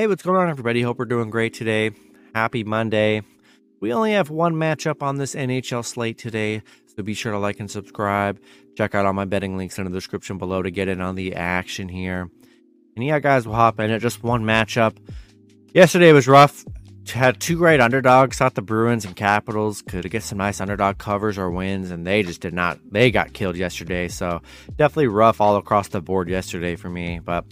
Hey, what's going on, everybody? Hope we're doing great today. Happy Monday. We only have one matchup on this NHL slate today, so be sure to like and subscribe. Check out all my betting links in the description below to get in on the action here. And yeah, guys, we'll hop in at just one matchup. Yesterday was rough. Had two great underdogs. Thought the Bruins and Capitals could get some nice underdog covers or wins, and they just did not. They got killed yesterday. So definitely rough all across the board yesterday for me. But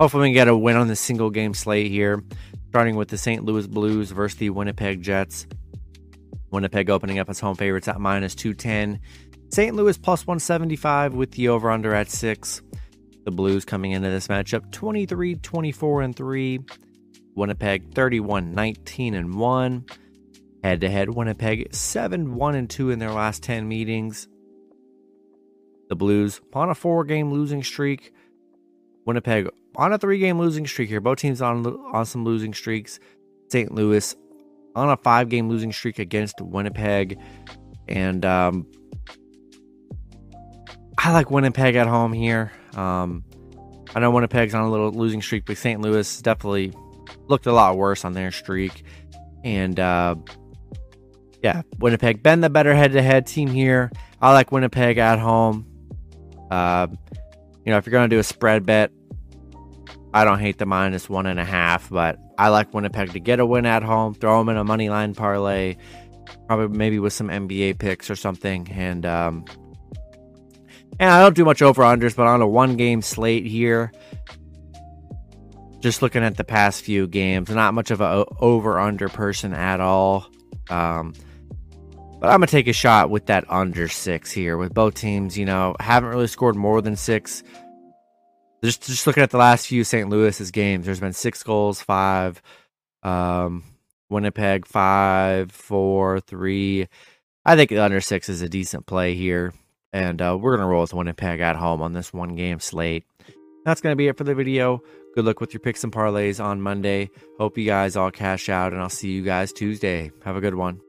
hopefully we can get a win on the single game slate here. Starting with the St. Louis Blues versus the Winnipeg Jets. Winnipeg opening up as home favorites at minus 210. St. Louis plus 175 with the over under at 6. The Blues coming into this matchup 23 24 and 3. Winnipeg 31 19 and 1. Head to head, Winnipeg 7 1 and 2 in their last 10 meetings. The Blues on a four game losing streak. Winnipeg on a three game losing streak here. Both teams on, on some losing streaks. St. Louis on a five game losing streak against Winnipeg. And um, I like Winnipeg at home here. Um, I know Winnipeg's on a little losing streak, but St. Louis definitely looked a lot worse on their streak. And uh, yeah, Winnipeg been the better head to head team here. I like Winnipeg at home. Uh, you know, if you're going to do a spread bet, I don't hate the minus one and a half, but I like Winnipeg to get a win at home, throw them in a money line parlay, probably maybe with some NBA picks or something. And, um, and I don't do much over unders, but on a one game slate here, just looking at the past few games, not much of a over under person at all. Um, but I'm gonna take a shot with that under six here. With both teams, you know, haven't really scored more than six. Just just looking at the last few St. Louis's games, there's been six goals, five. Um, Winnipeg five, four, three. I think the under six is a decent play here, and uh, we're gonna roll with Winnipeg at home on this one game slate. That's gonna be it for the video. Good luck with your picks and parlays on Monday. Hope you guys all cash out, and I'll see you guys Tuesday. Have a good one.